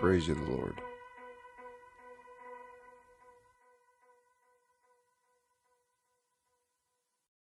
Praise the Lord.